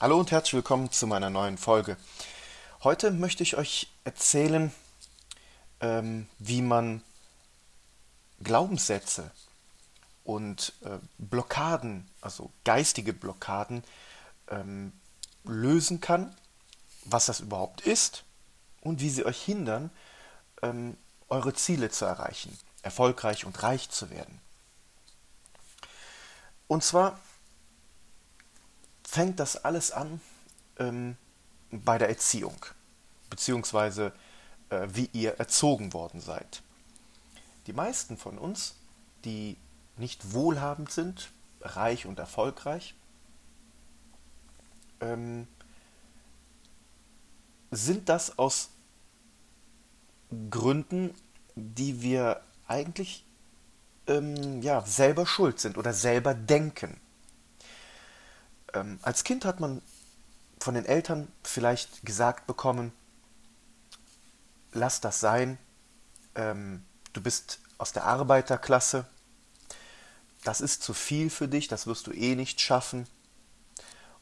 Hallo und herzlich willkommen zu meiner neuen Folge. Heute möchte ich euch erzählen, ähm, wie man Glaubenssätze und äh, Blockaden, also geistige Blockaden, ähm, lösen kann, was das überhaupt ist und wie sie euch hindern, ähm, eure Ziele zu erreichen, erfolgreich und reich zu werden. Und zwar fängt das alles an ähm, bei der Erziehung, beziehungsweise äh, wie ihr erzogen worden seid. Die meisten von uns, die nicht wohlhabend sind, reich und erfolgreich, ähm, sind das aus Gründen, die wir eigentlich ähm, ja, selber schuld sind oder selber denken. Ähm, als Kind hat man von den Eltern vielleicht gesagt bekommen, lass das sein, ähm, du bist aus der Arbeiterklasse, das ist zu viel für dich, das wirst du eh nicht schaffen.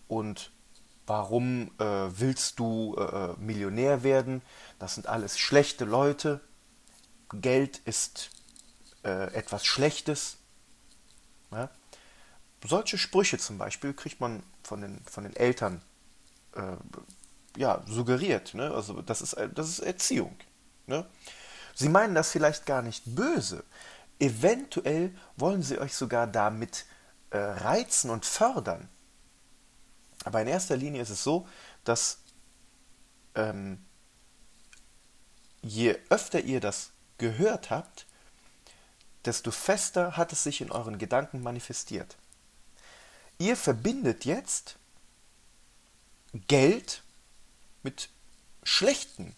Und warum äh, willst du äh, äh Millionär werden? Das sind alles schlechte Leute. Geld ist äh, etwas Schlechtes. Ja? Solche Sprüche zum Beispiel kriegt man von den, von den Eltern äh, ja, suggeriert. Ne? Also das ist, das ist Erziehung. Ne? Sie meinen das vielleicht gar nicht böse. Eventuell wollen sie euch sogar damit äh, reizen und fördern. Aber in erster Linie ist es so, dass ähm, je öfter ihr das gehört habt, desto fester hat es sich in euren Gedanken manifestiert. Ihr verbindet jetzt Geld mit schlechten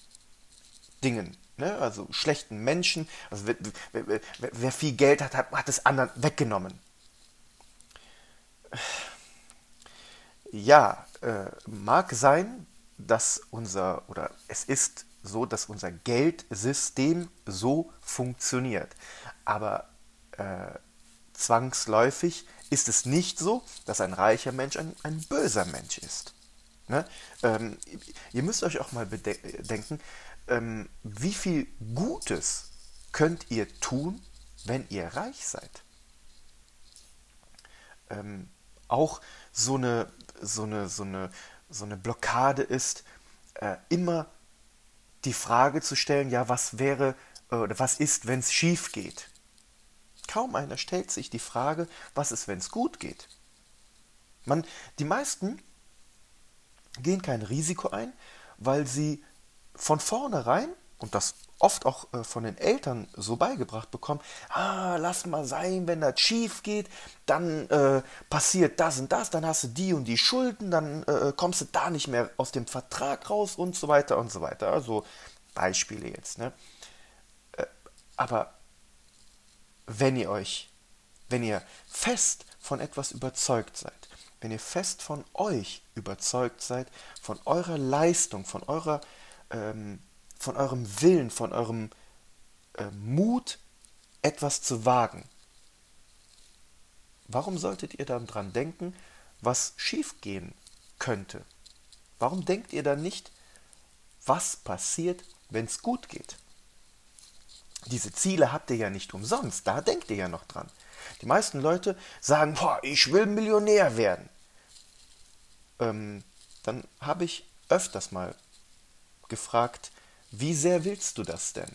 Dingen, ne? also schlechten Menschen. Also wer, wer, wer, viel Geld hat, hat, hat es anderen weggenommen. Ja, äh, mag sein, dass unser, oder es ist so, dass unser Geldsystem so funktioniert. Aber äh, zwangsläufig ist es nicht so, dass ein reicher Mensch ein, ein böser Mensch ist. Ne? Ähm, ihr müsst euch auch mal bedenken, ähm, wie viel Gutes könnt ihr tun, wenn ihr reich seid. Ähm, auch so eine, so, eine, so, eine, so eine Blockade ist, äh, immer die Frage zu stellen, ja, was wäre äh, oder was ist, wenn es schief geht? Kaum einer stellt sich die Frage, was ist, wenn es gut geht? Man, die meisten gehen kein Risiko ein, weil sie von vornherein, und das oft auch äh, von den Eltern so beigebracht bekommen, ah, lass mal sein, wenn das schief geht, dann äh, passiert das und das, dann hast du die und die Schulden, dann äh, kommst du da nicht mehr aus dem Vertrag raus und so weiter und so weiter. Also Beispiele jetzt. Ne? Äh, aber wenn ihr euch, wenn ihr fest von etwas überzeugt seid, wenn ihr fest von euch überzeugt seid, von eurer Leistung, von eurer, ähm, von eurem Willen, von eurem äh, Mut, etwas zu wagen, warum solltet ihr dann dran denken, was schiefgehen könnte? Warum denkt ihr dann nicht, was passiert, wenn es gut geht? Diese Ziele habt ihr ja nicht umsonst, da denkt ihr ja noch dran. Die meisten Leute sagen, boah, ich will Millionär werden. Ähm, dann habe ich öfters mal gefragt, wie sehr willst du das denn?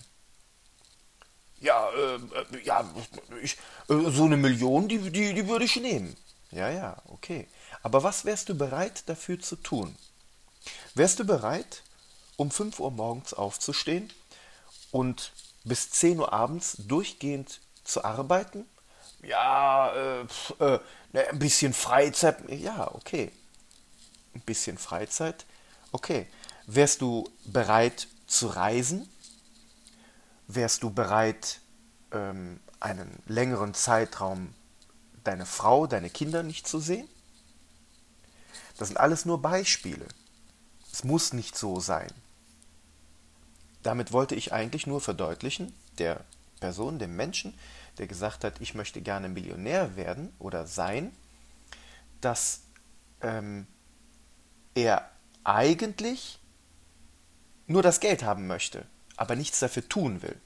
Ja, äh, ja, ich, äh, so eine Million, die, die, die würde ich nehmen. Ja, ja, okay. Aber was wärst du bereit dafür zu tun? Wärst du bereit, um 5 Uhr morgens aufzustehen und bis 10 Uhr abends durchgehend zu arbeiten? Ja, äh, äh, ne, ein bisschen Freizeit. Ja, okay. Ein bisschen Freizeit. Okay. Wärst du bereit zu reisen? Wärst du bereit, ähm, einen längeren Zeitraum deine Frau, deine Kinder nicht zu sehen? Das sind alles nur Beispiele. Es muss nicht so sein. Damit wollte ich eigentlich nur verdeutlichen, der Person, dem Menschen, der gesagt hat, ich möchte gerne Millionär werden oder sein, dass ähm, er eigentlich nur das Geld haben möchte, aber nichts dafür tun will.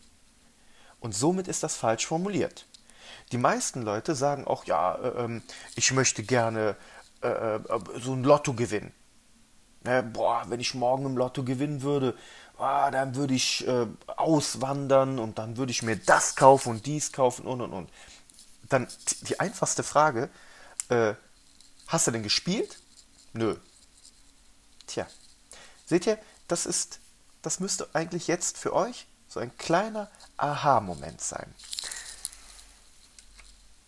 Und somit ist das falsch formuliert. Die meisten Leute sagen auch, ja, äh, ähm, ich möchte gerne äh, äh, so ein Lotto gewinnen. Ne, boah, wenn ich morgen im Lotto gewinnen würde, ah, dann würde ich äh, auswandern und dann würde ich mir das kaufen und dies kaufen und und und. Dann die einfachste Frage, äh, hast du denn gespielt? Nö. Tja, seht ihr, das ist, das müsste eigentlich jetzt für euch so ein kleiner Aha-Moment sein.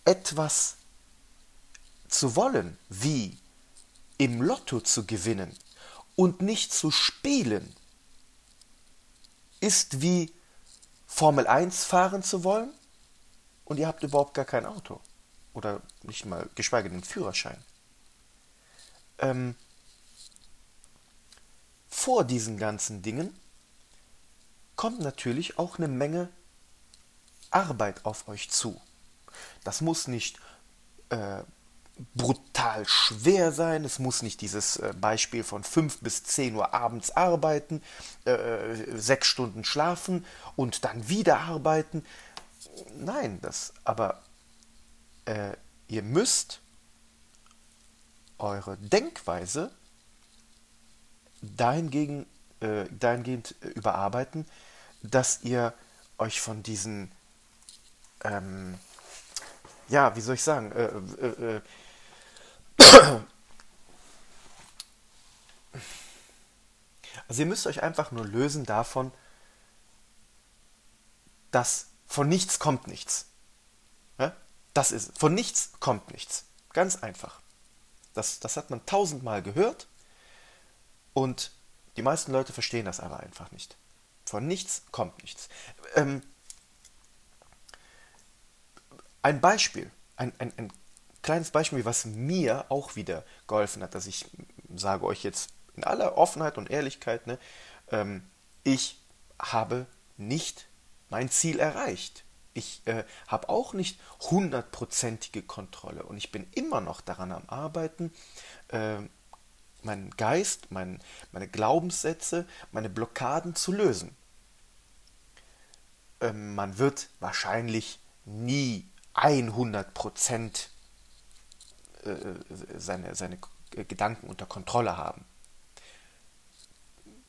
Etwas zu wollen, wie im Lotto zu gewinnen und nicht zu spielen, ist wie Formel 1 fahren zu wollen und ihr habt überhaupt gar kein Auto. Oder nicht mal, geschweige denn Führerschein. Ähm, vor diesen ganzen Dingen kommt natürlich auch eine Menge Arbeit auf euch zu. Das muss nicht äh, brutal schwer sein. Es muss nicht dieses äh, Beispiel von 5 bis 10 Uhr abends arbeiten, äh, sechs Stunden schlafen und dann wieder arbeiten. Nein, das, aber äh, ihr müsst eure Denkweise dahingegen, äh, dahingehend überarbeiten, dass ihr euch von diesen, ähm, ja, wie soll ich sagen, äh, äh, äh also ihr müsst euch einfach nur lösen davon, dass von nichts kommt nichts. Das ist, von nichts kommt nichts. Ganz einfach. Das, das hat man tausendmal gehört und die meisten Leute verstehen das aber einfach nicht. Von nichts kommt nichts. Ähm, ein Beispiel, ein, ein, ein kleines Beispiel, was mir auch wieder geholfen hat, dass ich sage euch jetzt in aller Offenheit und Ehrlichkeit, ne, ähm, ich habe nicht mein Ziel erreicht. Ich äh, habe auch nicht hundertprozentige Kontrolle und ich bin immer noch daran am Arbeiten, äh, meinen Geist, mein, meine Glaubenssätze, meine Blockaden zu lösen. Ähm, man wird wahrscheinlich nie 100 Prozent seine, seine Gedanken unter Kontrolle haben.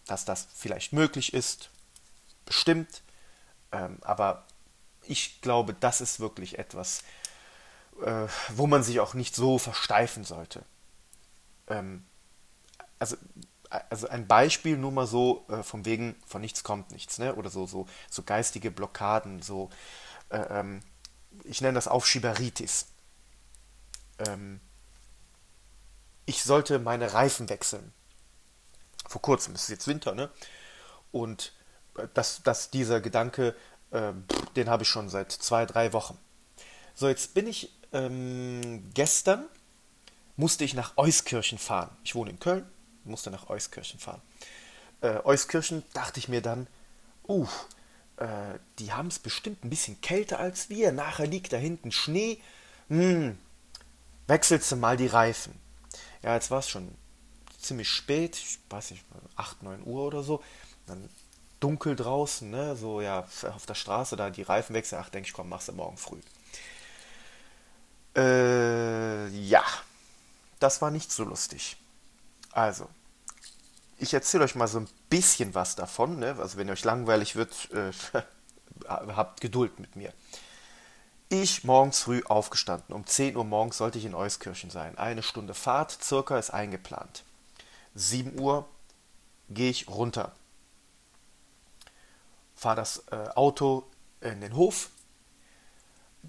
Dass das vielleicht möglich ist, bestimmt, ähm, aber ich glaube, das ist wirklich etwas, äh, wo man sich auch nicht so versteifen sollte. Ähm, also, also ein Beispiel nur mal so, äh, vom wegen von nichts kommt nichts, ne? oder so, so, so geistige Blockaden, so, äh, ähm, ich nenne das Aufschieberitis. Ähm, ich sollte meine Reifen wechseln. Vor kurzem, es ist jetzt Winter, ne? Und äh, das, das, dieser Gedanke, äh, den habe ich schon seit zwei, drei Wochen. So, jetzt bin ich ähm, gestern musste ich nach Euskirchen fahren. Ich wohne in Köln, musste nach Euskirchen fahren. Äh, Euskirchen dachte ich mir dann, uh, äh, die haben es bestimmt ein bisschen kälter als wir. Nachher liegt da hinten Schnee. Hm, wechselst du mal die Reifen. Ja, jetzt war es schon ziemlich spät, ich weiß nicht, 8, 9 Uhr oder so. Dann dunkel draußen, ne, so ja, auf der Straße da die Reifen wechseln. Ach, denke ich, komm, machst du morgen früh. Äh, ja, das war nicht so lustig. Also, ich erzähle euch mal so ein bisschen was davon. Ne? Also, wenn euch langweilig wird, äh, habt Geduld mit mir. Ich morgens früh aufgestanden. Um 10 Uhr morgens sollte ich in Euskirchen sein. Eine Stunde Fahrt circa ist eingeplant. 7 Uhr gehe ich runter. Fahre das äh, Auto in den Hof.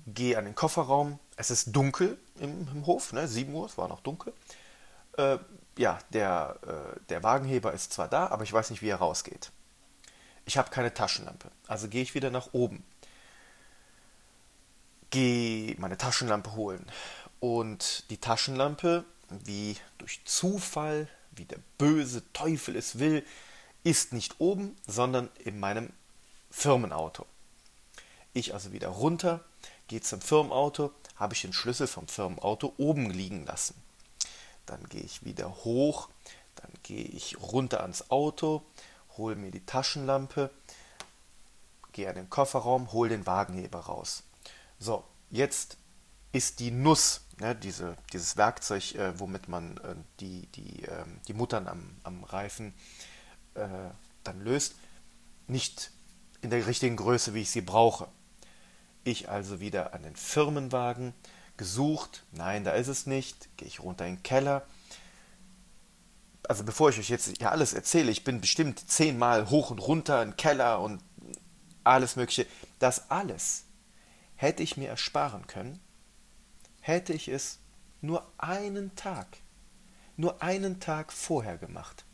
Gehe an den Kofferraum. Es ist dunkel im, im Hof. Ne? 7 Uhr, es war noch dunkel. Äh, ja, der, äh, der Wagenheber ist zwar da, aber ich weiß nicht, wie er rausgeht. Ich habe keine Taschenlampe. Also gehe ich wieder nach oben gehe meine Taschenlampe holen. Und die Taschenlampe, wie durch Zufall, wie der böse Teufel es will, ist nicht oben, sondern in meinem Firmenauto. Ich also wieder runter, gehe zum Firmenauto, habe ich den Schlüssel vom Firmenauto oben liegen lassen. Dann gehe ich wieder hoch, dann gehe ich runter ans Auto, hole mir die Taschenlampe, gehe an den Kofferraum, hole den Wagenheber raus. So, jetzt ist die Nuss, ne, diese, dieses Werkzeug, äh, womit man äh, die, die, äh, die Muttern am, am Reifen äh, dann löst, nicht in der richtigen Größe, wie ich sie brauche. Ich also wieder an den Firmenwagen gesucht, nein, da ist es nicht, gehe ich runter in den Keller. Also bevor ich euch jetzt ja alles erzähle, ich bin bestimmt zehnmal hoch und runter in den Keller und alles Mögliche. Das alles hätte ich mir ersparen können, hätte ich es nur einen Tag, nur einen Tag vorher gemacht.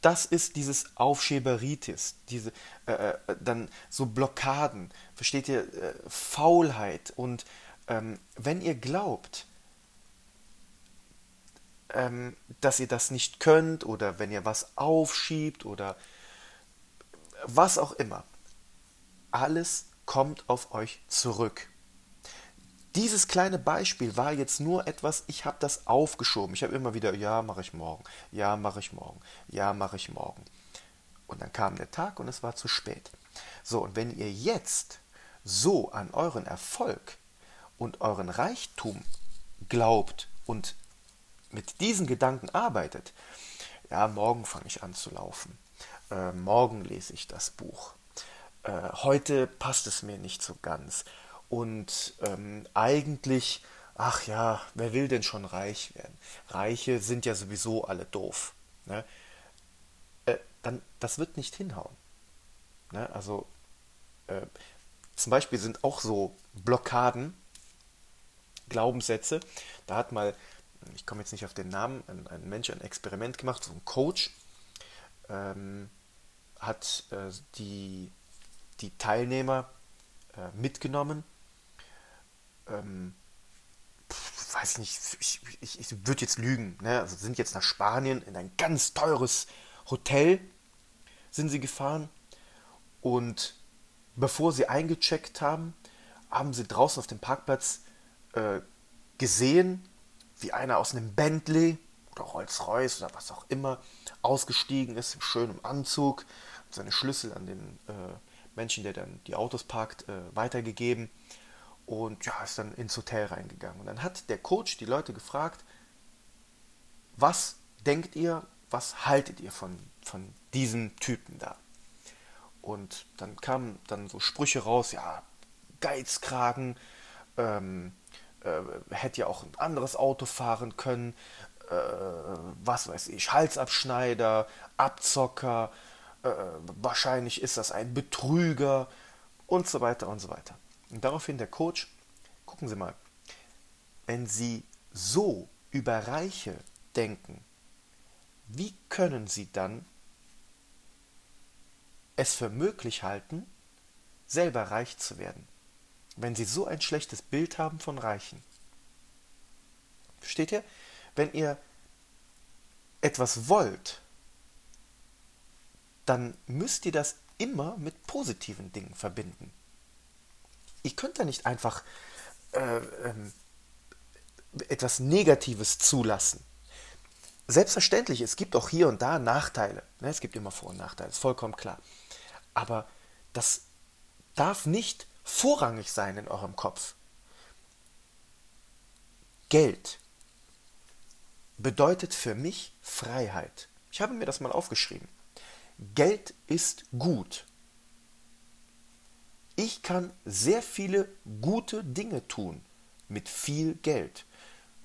Das ist dieses Aufschäberitis, diese äh, äh, dann so Blockaden, versteht ihr, äh, Faulheit. Und ähm, wenn ihr glaubt, ähm, dass ihr das nicht könnt oder wenn ihr was aufschiebt oder was auch immer, alles kommt auf euch zurück. Dieses kleine Beispiel war jetzt nur etwas, ich habe das aufgeschoben. Ich habe immer wieder, ja, mache ich morgen, ja, mache ich morgen, ja, mache ich morgen. Und dann kam der Tag und es war zu spät. So, und wenn ihr jetzt so an euren Erfolg und euren Reichtum glaubt und mit diesen Gedanken arbeitet, ja, morgen fange ich an zu laufen, äh, morgen lese ich das Buch, äh, heute passt es mir nicht so ganz. Und ähm, eigentlich, ach ja, wer will denn schon reich werden? Reiche sind ja sowieso alle doof. Ne? Äh, dann, das wird nicht hinhauen. Ne? Also, äh, zum Beispiel sind auch so Blockaden, Glaubenssätze. Da hat mal, ich komme jetzt nicht auf den Namen, ein, ein Mensch ein Experiment gemacht, so ein Coach, ähm, hat äh, die die Teilnehmer äh, mitgenommen. Ähm, pf, weiß nicht, ich, ich, ich würde jetzt lügen. Ne? Also sind jetzt nach Spanien in ein ganz teures Hotel sind sie gefahren und bevor sie eingecheckt haben, haben sie draußen auf dem Parkplatz äh, gesehen, wie einer aus einem Bentley oder Rolls-Royce oder was auch immer ausgestiegen ist, im schönen Anzug, seine Schlüssel an den äh, Menschen, der dann die Autos parkt, äh, weitergegeben und ja, ist dann ins Hotel reingegangen. Und dann hat der Coach die Leute gefragt, was denkt ihr, was haltet ihr von, von diesem Typen da? Und dann kamen dann so Sprüche raus, ja, Geizkragen, ähm, äh, hätte ja auch ein anderes Auto fahren können, äh, was weiß ich, Halsabschneider, Abzocker, äh, wahrscheinlich ist das ein Betrüger und so weiter und so weiter. Und daraufhin der Coach, gucken Sie mal, wenn Sie so über Reiche denken, wie können Sie dann es für möglich halten, selber reich zu werden, wenn Sie so ein schlechtes Bild haben von Reichen? Versteht ihr? Wenn ihr etwas wollt, dann müsst ihr das immer mit positiven Dingen verbinden. Ihr könnt da nicht einfach äh, ähm, etwas Negatives zulassen. Selbstverständlich, es gibt auch hier und da Nachteile. Ne? Es gibt immer Vor- und Nachteile, ist vollkommen klar. Aber das darf nicht vorrangig sein in eurem Kopf. Geld bedeutet für mich Freiheit. Ich habe mir das mal aufgeschrieben. Geld ist gut. Ich kann sehr viele gute Dinge tun mit viel Geld.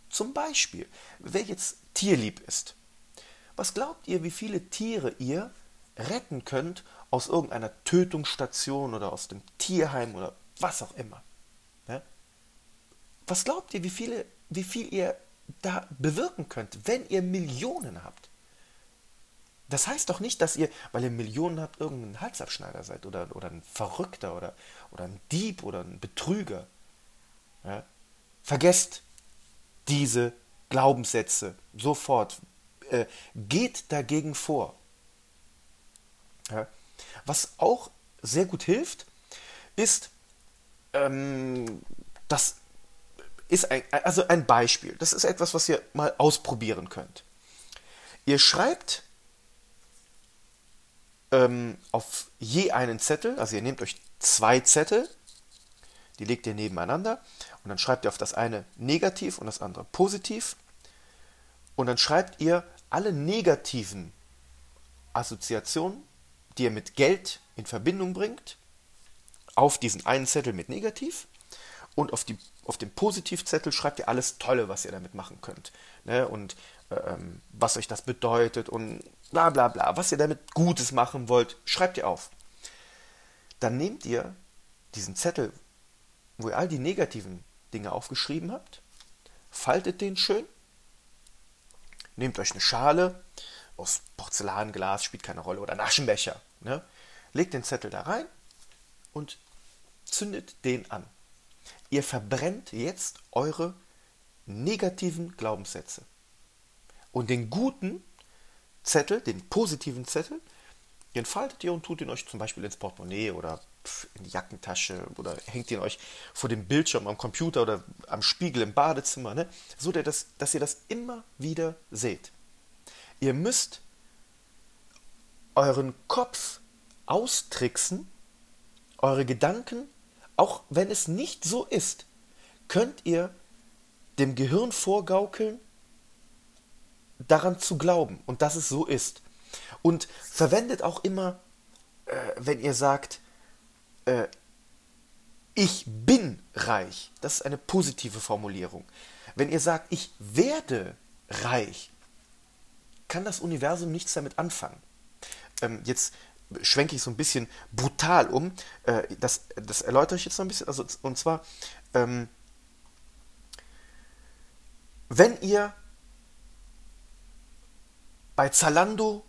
Zum Beispiel, wer jetzt tierlieb ist. Was glaubt ihr, wie viele Tiere ihr retten könnt aus irgendeiner Tötungsstation oder aus dem Tierheim oder was auch immer? Ja? Was glaubt ihr, wie, viele, wie viel ihr da bewirken könnt, wenn ihr Millionen habt? Das heißt doch nicht, dass ihr, weil ihr Millionen habt, irgendein Halsabschneider seid oder, oder ein Verrückter oder, oder ein Dieb oder ein Betrüger. Ja? Vergesst diese Glaubenssätze sofort. Äh, geht dagegen vor. Ja? Was auch sehr gut hilft, ist, ähm, dass ist ein, also ein Beispiel. Das ist etwas, was ihr mal ausprobieren könnt. Ihr schreibt ähm, auf je einen Zettel, also ihr nehmt euch zwei Zettel, die legt ihr nebeneinander und dann schreibt ihr auf das eine negativ und das andere positiv und dann schreibt ihr alle negativen Assoziationen, die ihr mit Geld in Verbindung bringt, auf diesen einen Zettel mit negativ und auf, die, auf dem Positivzettel schreibt ihr alles Tolle, was ihr damit machen könnt. Ne? Und ähm, was euch das bedeutet und bla bla bla, was ihr damit Gutes machen wollt, schreibt ihr auf. Dann nehmt ihr diesen Zettel, wo ihr all die negativen Dinge aufgeschrieben habt, faltet den schön, nehmt euch eine Schale aus Porzellanglas, spielt keine Rolle, oder einen Aschenbecher, ne? legt den Zettel da rein und zündet den an. Ihr verbrennt jetzt eure negativen Glaubenssätze. Und den guten Zettel, den positiven Zettel, den faltet ihr und tut ihn euch zum Beispiel ins Portemonnaie oder in die Jackentasche oder hängt ihn euch vor dem Bildschirm am Computer oder am Spiegel im Badezimmer, ne? so dass, dass ihr das immer wieder seht. Ihr müsst euren Kopf austricksen, eure Gedanken, auch wenn es nicht so ist, könnt ihr dem Gehirn vorgaukeln, daran zu glauben und dass es so ist. Und verwendet auch immer, äh, wenn ihr sagt, äh, ich bin reich, das ist eine positive Formulierung. Wenn ihr sagt, ich werde reich, kann das Universum nichts damit anfangen. Ähm, jetzt schwenke ich so ein bisschen brutal um. Äh, das, das erläutere ich jetzt noch ein bisschen. Also, und zwar, ähm, wenn ihr bei Zalando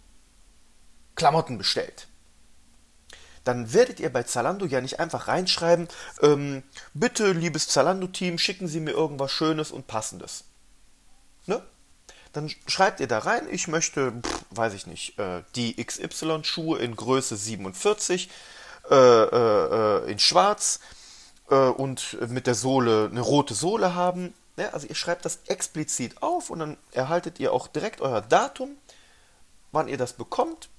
Klamotten bestellt, dann werdet ihr bei Zalando ja nicht einfach reinschreiben, ähm, bitte, liebes Zalando-Team, schicken Sie mir irgendwas Schönes und Passendes. Ne? Dann schreibt ihr da rein, ich möchte, pff, weiß ich nicht, äh, die XY-Schuhe in Größe 47, äh, äh, in schwarz äh, und mit der Sohle eine rote Sohle haben. Ja, also ihr schreibt das explizit auf und dann erhaltet ihr auch direkt euer Datum wann ihr das bekommt,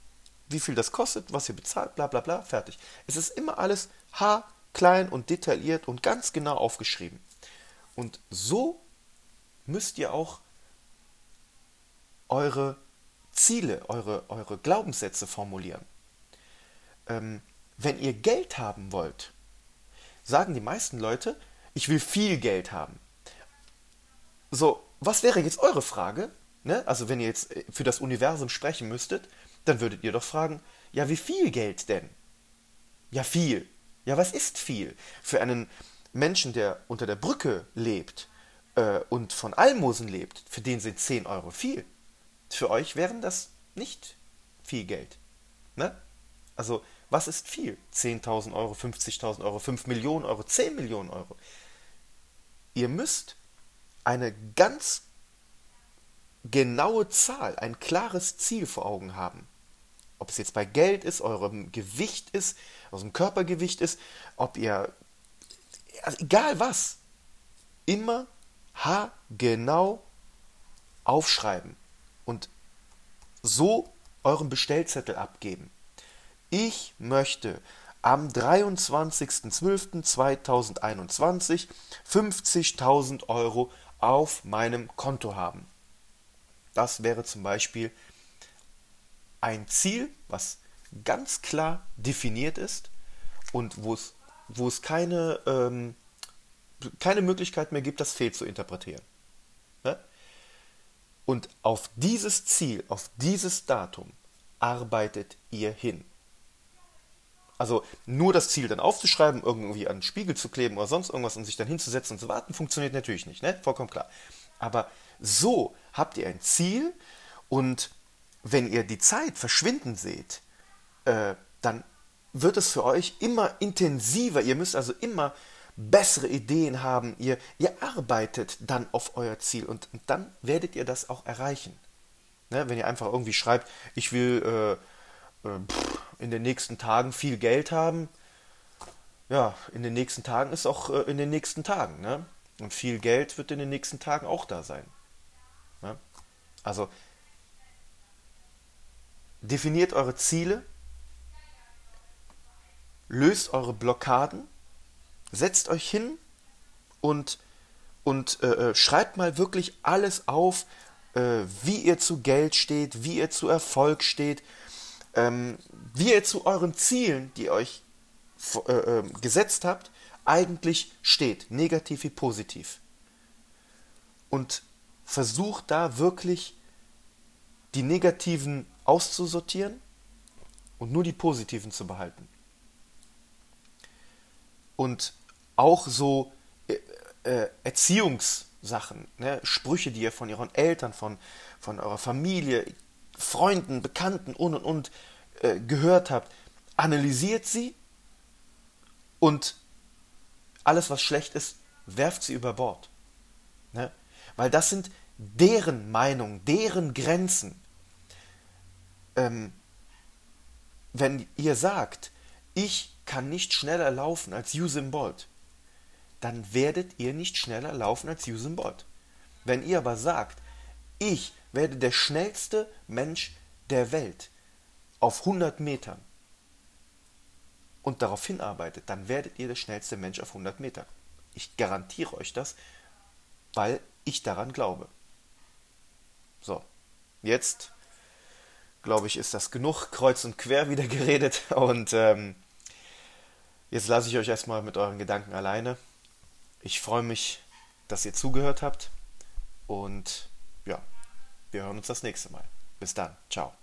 wie viel das kostet, was ihr bezahlt, bla bla bla, fertig. Es ist immer alles haarklein und detailliert und ganz genau aufgeschrieben. Und so müsst ihr auch eure Ziele, eure, eure Glaubenssätze formulieren. Ähm, wenn ihr Geld haben wollt, sagen die meisten Leute, ich will viel Geld haben. So, was wäre jetzt eure Frage? Ne? Also wenn ihr jetzt äh, für das Universum sprechen müsstet, dann würdet ihr doch fragen, ja, wie viel Geld denn? Ja, viel. Ja, was ist viel? Für einen Menschen, der unter der Brücke lebt äh, und von Almosen lebt, für den sind 10 Euro viel. Für euch wären das nicht viel Geld. Ne? Also, was ist viel? 10.000 Euro, 50.000 Euro, 5 Millionen Euro, 10 Millionen Euro. Ihr müsst eine ganz genaue Zahl, ein klares Ziel vor Augen haben. Ob es jetzt bei Geld ist, eurem Gewicht ist, eurem Körpergewicht ist, ob ihr, also egal was, immer haargenau aufschreiben und so euren Bestellzettel abgeben. Ich möchte am 23.12.2021 50.000 Euro auf meinem Konto haben. Das wäre zum Beispiel ein Ziel, was ganz klar definiert ist und wo es, wo es keine, ähm, keine Möglichkeit mehr gibt, das fehl zu interpretieren. Ne? Und auf dieses Ziel, auf dieses Datum arbeitet ihr hin. Also nur das Ziel dann aufzuschreiben, irgendwie an den Spiegel zu kleben oder sonst irgendwas und sich dann hinzusetzen und zu warten, funktioniert natürlich nicht, ne? Vollkommen klar. Aber so habt ihr ein Ziel und wenn ihr die Zeit verschwinden seht, äh, dann wird es für euch immer intensiver. Ihr müsst also immer bessere Ideen haben. Ihr, ihr arbeitet dann auf euer Ziel und, und dann werdet ihr das auch erreichen. Ne? Wenn ihr einfach irgendwie schreibt, ich will äh, äh, in den nächsten Tagen viel Geld haben, ja, in den nächsten Tagen ist auch äh, in den nächsten Tagen. Ne? Und viel Geld wird in den nächsten Tagen auch da sein. Also definiert eure Ziele, löst eure Blockaden, setzt euch hin und, und äh, äh, schreibt mal wirklich alles auf, äh, wie ihr zu Geld steht, wie ihr zu Erfolg steht, ähm, wie ihr zu euren Zielen, die ihr euch äh, äh, gesetzt habt, eigentlich steht, negativ wie positiv. Und versucht da wirklich die negativen auszusortieren und nur die positiven zu behalten. Und auch so äh, äh, Erziehungssachen, ne? Sprüche, die ihr von euren Eltern, von, von eurer Familie, Freunden, Bekannten und und und äh, gehört habt, analysiert sie und alles, was schlecht ist, werft sie über Bord. Ne? Weil das sind deren Meinungen, deren Grenzen. Ähm, wenn ihr sagt, ich kann nicht schneller laufen als Usain Bolt, dann werdet ihr nicht schneller laufen als Usain Bolt. Wenn ihr aber sagt, ich werde der schnellste Mensch der Welt auf 100 Metern und darauf hinarbeitet, dann werdet ihr der schnellste Mensch auf 100 Metern. Ich garantiere euch das, weil ich daran glaube. So, jetzt glaube ich, ist das genug kreuz und quer wieder geredet und ähm, jetzt lasse ich euch erstmal mit euren Gedanken alleine. Ich freue mich, dass ihr zugehört habt und ja, wir hören uns das nächste Mal. Bis dann, ciao.